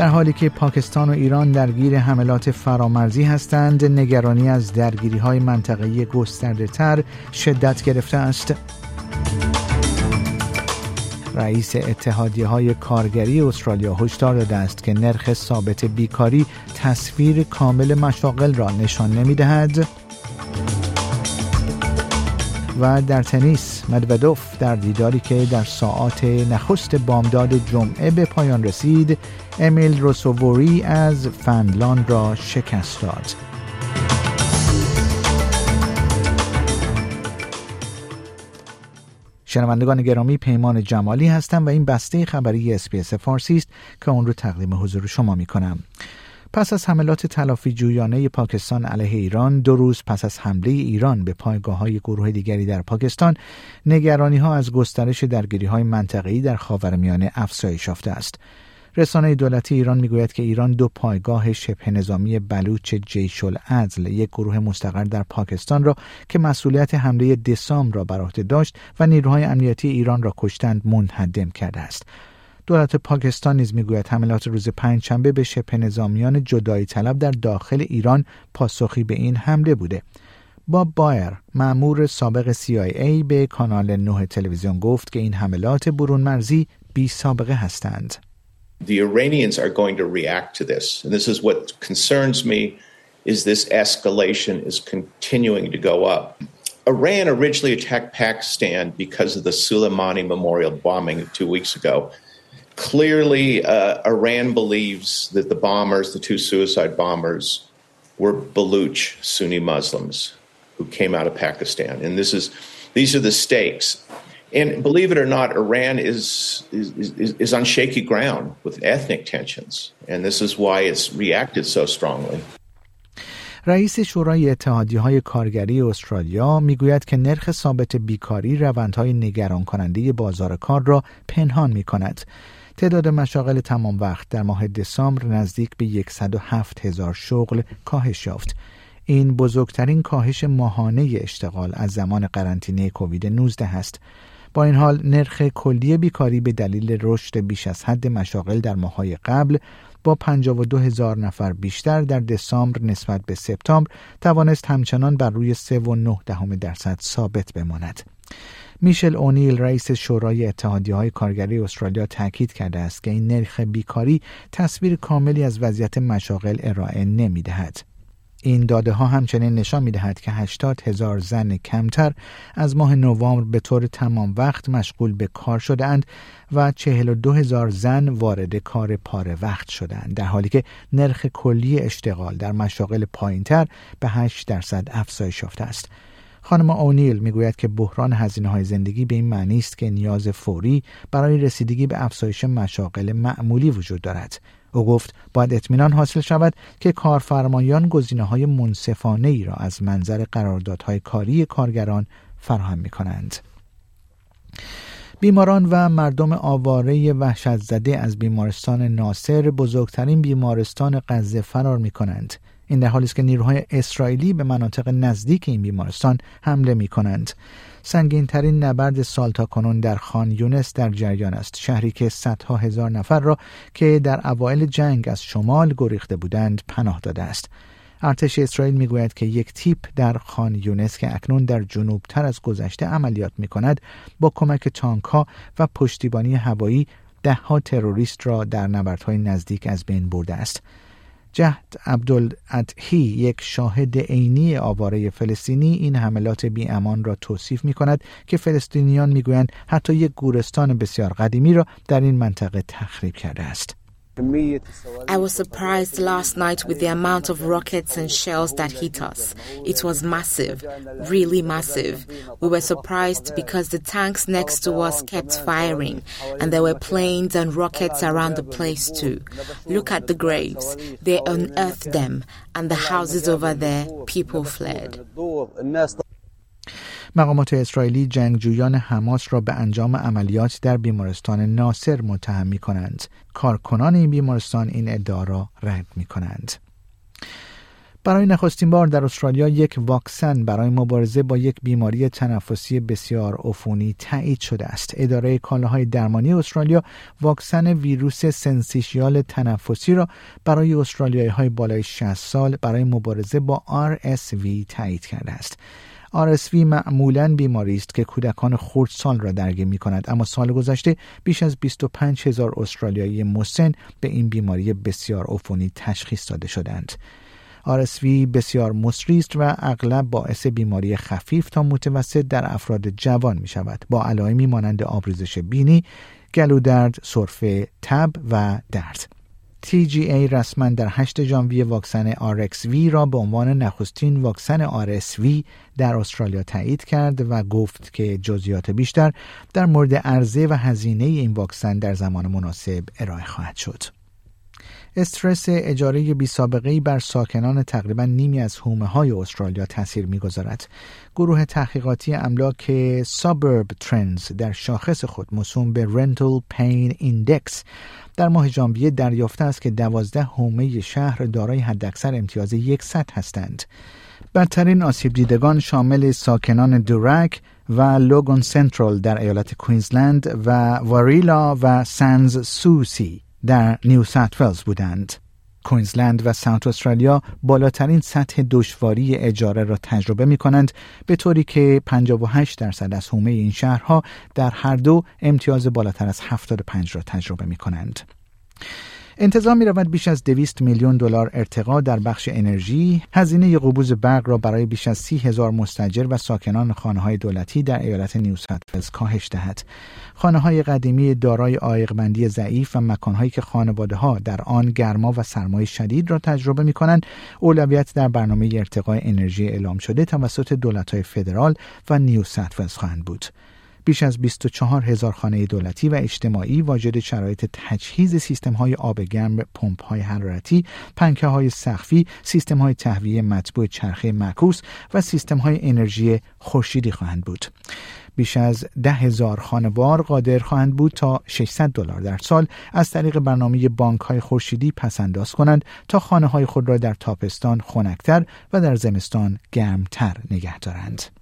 در حالی که پاکستان و ایران درگیر حملات فرامرزی هستند نگرانی از درگیری های منطقه‌ای گسترده تر شدت گرفته است رئیس اتحادیه های کارگری استرالیا هشدار داده است که نرخ ثابت بیکاری تصویر کامل مشاغل را نشان نمی دهد. و در تنیس مدودوف در دیداری که در ساعات نخست بامداد جمعه به پایان رسید امیل روسووری از فنلاند را شکست داد شنوندگان گرامی پیمان جمالی هستم و این بسته خبری اسپیس فارسی است که اون رو تقدیم حضور شما می کنم. پس از حملات تلافی جویانه پاکستان علیه ایران دو روز پس از حمله ایران به پایگاه های گروه دیگری در پاکستان نگرانی ها از گسترش درگیری های منطقه‌ای در خاورمیانه افزایش یافته است. رسانه دولتی ایران می‌گوید که ایران دو پایگاه شبه نظامی بلوچ جیش العدل یک گروه مستقر در پاکستان را که مسئولیت حمله دسام را بر عهده داشت و نیروهای امنیتی ایران را کشتند منهدم کرده است. دولت پاکستان نیز می‌گوید حملات روز پنجشنبه به شبه نظامیان جدایی طلب در داخل ایران پاسخی به این حمله بوده با بایر معمور سابق CIA به کانال 9 تلویزیون گفت که این حملات برون مرزی بی سابقه هستند. The Iranians are going to react to this. And this is what concerns me is this escalation is continuing to go up. Iran originally attacked Pakistan because of the Soleimani Memorial bombing two weeks ago. Clearly, uh, Iran believes that the bombers, the two suicide bombers, were Baluch Sunni Muslims who came out of Pakistan. And this is, these are the stakes. And believe it or not, Iran is, is, is, is on shaky ground with ethnic tensions. And this is why it's reacted so strongly. رئیس شورای اتحادی های کارگری استرالیا میگوید که نرخ ثابت بیکاری روندهای نگران کننده بازار کار را پنهان می کند. تعداد مشاغل تمام وقت در ماه دسامبر نزدیک به 107 هزار شغل کاهش یافت. این بزرگترین کاهش ماهانه اشتغال از زمان قرنطینه کووید 19 است. با این حال نرخ کلی بیکاری به دلیل رشد بیش از حد مشاغل در ماهای قبل با 52 هزار نفر بیشتر در دسامبر نسبت به سپتامبر توانست همچنان بر روی 3.9 درصد ثابت بماند. میشل اونیل رئیس شورای اتحادیه های کارگری استرالیا تاکید کرده است که این نرخ بیکاری تصویر کاملی از وضعیت مشاغل ارائه نمی دهد. این داده ها همچنین نشان می دهد که 80 هزار زن کمتر از ماه نوامبر به طور تمام وقت مشغول به کار شدهاند و 42 هزار زن وارد کار پاره وقت شدند در حالی که نرخ کلی اشتغال در مشاغل پایینتر به 8 درصد افزایش یافته است. خانم اونیل می‌گوید که بحران هزینه های زندگی به این معنی است که نیاز فوری برای رسیدگی به افزایش مشاغل معمولی وجود دارد او گفت باید اطمینان حاصل شود که کارفرمایان گزینه های منصفانه ای را از منظر قراردادهای کاری کارگران فراهم می کنند. بیماران و مردم آواره وحشت زده از بیمارستان ناصر بزرگترین بیمارستان غزه فرار می کنند. این در حالی است که نیروهای اسرائیلی به مناطق نزدیک این بیمارستان حمله می کنند. سنگین ترین نبرد سال تا کنون در خان یونس در جریان است. شهری که صدها هزار نفر را که در اوایل جنگ از شمال گریخته بودند پناه داده است. ارتش اسرائیل می‌گوید که یک تیپ در خان یونس که اکنون در جنوبتر از گذشته عملیات می کند با کمک تانک ها و پشتیبانی هوایی دهها تروریست را در نبردهای نزدیک از بین برده است. جهد عبدالعطهی یک شاهد عینی آواره فلسطینی این حملات بی امان را توصیف می کند که فلسطینیان می گویند حتی یک گورستان بسیار قدیمی را در این منطقه تخریب کرده است. I was surprised last night with the amount of rockets and shells that hit us. It was massive, really massive. We were surprised because the tanks next to us kept firing and there were planes and rockets around the place too. Look at the graves. They unearthed them and the houses over there, people fled. مقامات اسرائیلی جنگجویان حماس را به انجام عملیات در بیمارستان ناصر متهم می کنند. کارکنان این بیمارستان این ادعا را رد می کنند. برای نخستین بار در استرالیا یک واکسن برای مبارزه با یک بیماری تنفسی بسیار عفونی تایید شده است. اداره کالاهای درمانی استرالیا واکسن ویروس سنسیشیال تنفسی را برای استرالیایی های بالای 60 سال برای مبارزه با RSV تایید کرده است. RSV معمولا بیماری است که کودکان خردسال را درگیر می کند اما سال گذشته بیش از 25 هزار استرالیایی مسن به این بیماری بسیار عفونی تشخیص داده شدند. RSV بسیار مصری است و اغلب باعث بیماری خفیف تا متوسط در افراد جوان می شود با علائمی مانند آبریزش بینی، گلودرد، سرفه، تب و درد. TGA رسما در 8 ژانویه واکسن RXV را به عنوان نخستین واکسن RSV در استرالیا تایید کرد و گفت که جزئیات بیشتر در مورد عرضه و هزینه این واکسن در زمان مناسب ارائه خواهد شد. استرس اجاره بی سابقه بر ساکنان تقریبا نیمی از حومه های استرالیا تاثیر می‌گذارد. گروه تحقیقاتی املاک Suburb Trends در شاخص خود موسوم به Rental Pain Index در ماه ژانویه دریافته است که دوازده حومه شهر دارای حداکثر امتیاز 100 هستند. بدترین آسیب دیدگان شامل ساکنان دورک و لوگون سنترال در ایالت کوینزلند و واریلا و سنز سوسی در نیو ساوت ولز بودند. کوینزلند و ساوت استرالیا بالاترین سطح دشواری اجاره را تجربه می کنند به طوری که 58 درصد از حومه این شهرها در هر دو امتیاز بالاتر از 75 را تجربه می کنند. انتظار می رود بیش از 200 میلیون دلار ارتقا در بخش انرژی هزینه قبوض برق را برای بیش از 30 هزار مستأجر و ساکنان خانه های دولتی در ایالت نیو ساوت کاهش دهد. خانه های قدیمی دارای بندی ضعیف و مکانهایی که خانواده ها در آن گرما و سرمایه شدید را تجربه می کنند اولویت در برنامه ارتقای انرژی اعلام شده توسط دولت های فدرال و نیو ساوت خواهند بود. بیش از 24 هزار خانه دولتی و اجتماعی واجد شرایط تجهیز سیستم های آب گرم، پمپ های حرارتی، پنکه های سقفی، سیستم های تهویه مطبوع چرخه معکوس و سیستم های انرژی خورشیدی خواهند بود. بیش از ده هزار خانوار قادر خواهند بود تا 600 دلار در سال از طریق برنامه بانک های خورشیدی پسنداز کنند تا خانه های خود را در تاپستان خنکتر و در زمستان گرمتر نگه دارند.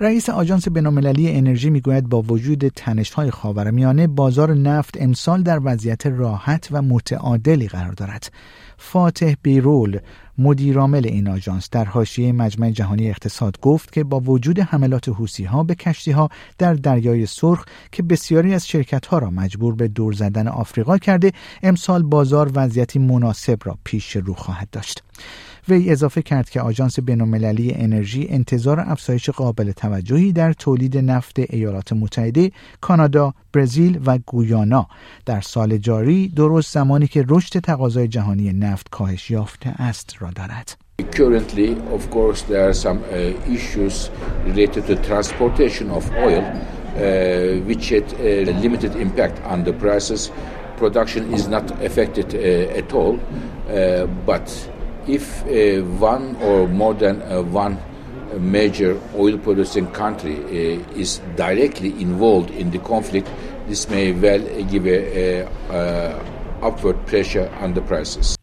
رئیس آژانس بینالمللی انرژی می‌گوید با وجود تنش‌های خاورمیانه بازار نفت امسال در وضعیت راحت و متعادلی قرار دارد. فاتح بیرول مدیرعامل این آژانس در حاشیه مجمع جهانی اقتصاد گفت که با وجود حملات حوسی ها به کشتی ها در دریای سرخ که بسیاری از شرکت ها را مجبور به دور زدن آفریقا کرده امسال بازار وضعیتی مناسب را پیش رو خواهد داشت وی اضافه کرد که آژانس بینالمللی انرژی انتظار افزایش قابل توجهی در تولید نفت ایالات متحده، کانادا، برزیل و گویانا در سال جاری درست زمانی که رشد تقاضای جهانی نفت کاهش یافته است را دارد. Currently, of course, there are some uh, issues related to transportation of oil, uh, which had a limited impact on the prices. Production is not affected uh, at all, uh, but if uh, one or more than uh, one major oil producing country uh, is directly involved in the conflict, this may well give a, a, a upward pressure on the prices.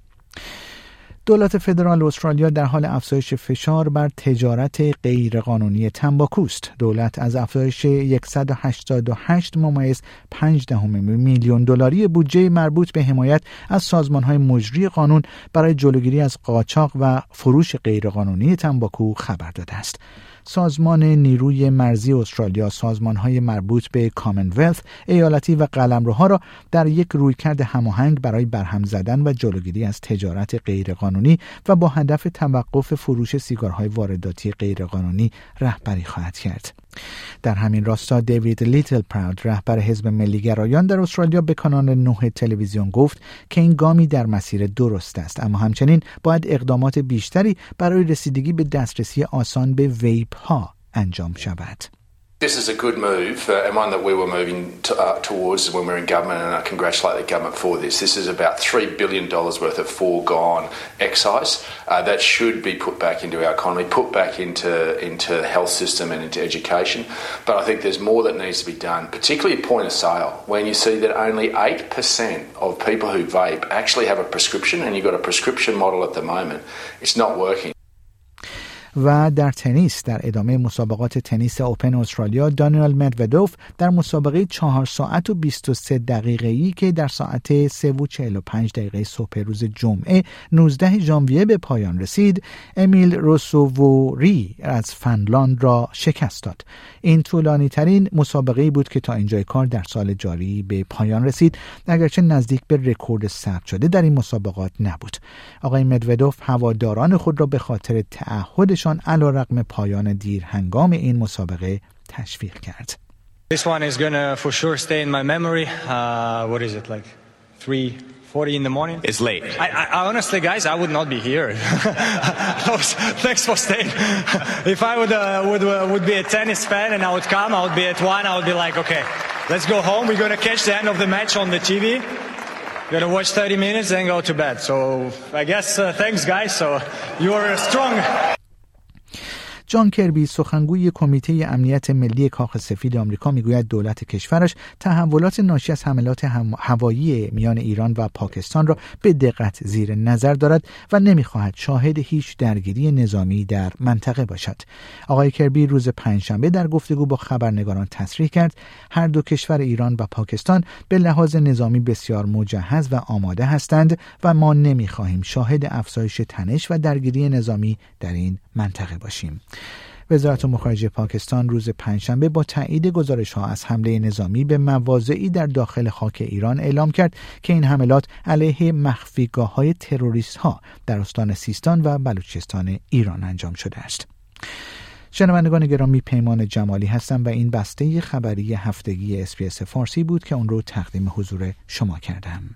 دولت فدرال استرالیا در حال افزایش فشار بر تجارت غیرقانونی تنباکوست. دولت از افزایش 188 ممیز 5 دهم میلیون دلاری بودجه مربوط به حمایت از سازمانهای مجری قانون برای جلوگیری از قاچاق و فروش غیرقانونی تنباکو خبر داده است. سازمان نیروی مرزی استرالیا های مربوط به کامنولث ایالتی و قلمروها را در یک رویکرد هماهنگ برای برهم زدن و جلوگیری از تجارت غیرقانونی و با هدف توقف فروش سیگارهای وارداتی غیرقانونی رهبری خواهد کرد. در همین راستا دیوید لیتل پراود رهبر حزب ملیگرایان در استرالیا به کانال نه تلویزیون گفت که این گامی در مسیر درست است اما همچنین باید اقدامات بیشتری برای رسیدگی به دسترسی آسان به ویپ ها انجام شود. This is a good move uh, and one that we were moving to, uh, towards when we were in government, and I congratulate the government for this. This is about $3 billion worth of foregone excise uh, that should be put back into our economy, put back into, into the health system and into education. But I think there's more that needs to be done, particularly at point of sale, when you see that only 8% of people who vape actually have a prescription, and you've got a prescription model at the moment. It's not working. و در تنیس در ادامه مسابقات تنیس اوپن استرالیا دانیال مدودوف در مسابقه 4 ساعت و 23 دقیقه ای که در ساعت 3 و 45 دقیقه صبح روز جمعه 19 ژانویه به پایان رسید امیل روسووری از فنلاند را شکست داد. این طولانی ترین مسابقه بود که تا اینجای کار در سال جاری به پایان رسید. اگرچه نزدیک به رکورد ثبت شده در این مسابقات نبود. آقای مدودوف هواداران خود را به خاطر تعهدشان ایشان علا رقم پایان دیر هنگام این مسابقه تشویق کرد. This one is gonna for sure stay in my memory. Uh, what is it like? Three. 40 in the morning. It's late. I, I, honestly, guys, I would not be here. Thanks for staying. if I would uh, would uh, would be a tennis fan and I would come, I would be at one. I would be like, okay, let's go home. We're gonna catch the end of the match on the TV. We're gonna watch 30 minutes and go to bed. So I guess uh, thanks, guys. So you are strong. جان کربی سخنگوی کمیته امنیت ملی کاخ سفید آمریکا می‌گوید دولت کشورش تحولات ناشی از حملات هوایی میان ایران و پاکستان را به دقت زیر نظر دارد و نمی‌خواهد شاهد هیچ درگیری نظامی در منطقه باشد. آقای کربی روز پنجشنبه در گفتگو با خبرنگاران تصریح کرد هر دو کشور ایران و پاکستان به لحاظ نظامی بسیار مجهز و آماده هستند و ما نمی‌خواهیم شاهد افزایش تنش و درگیری نظامی در این منطقه باشیم. وزارت خارجه پاکستان روز پنجشنبه با تایید گزارش ها از حمله نظامی به مواضعی در داخل خاک ایران اعلام کرد که این حملات علیه مخفیگاه های تروریست ها در استان سیستان و بلوچستان ایران انجام شده است. شنوندگان گرامی پیمان جمالی هستم و این بسته خبری هفتگی اسپیس فارسی بود که اون رو تقدیم حضور شما کردم.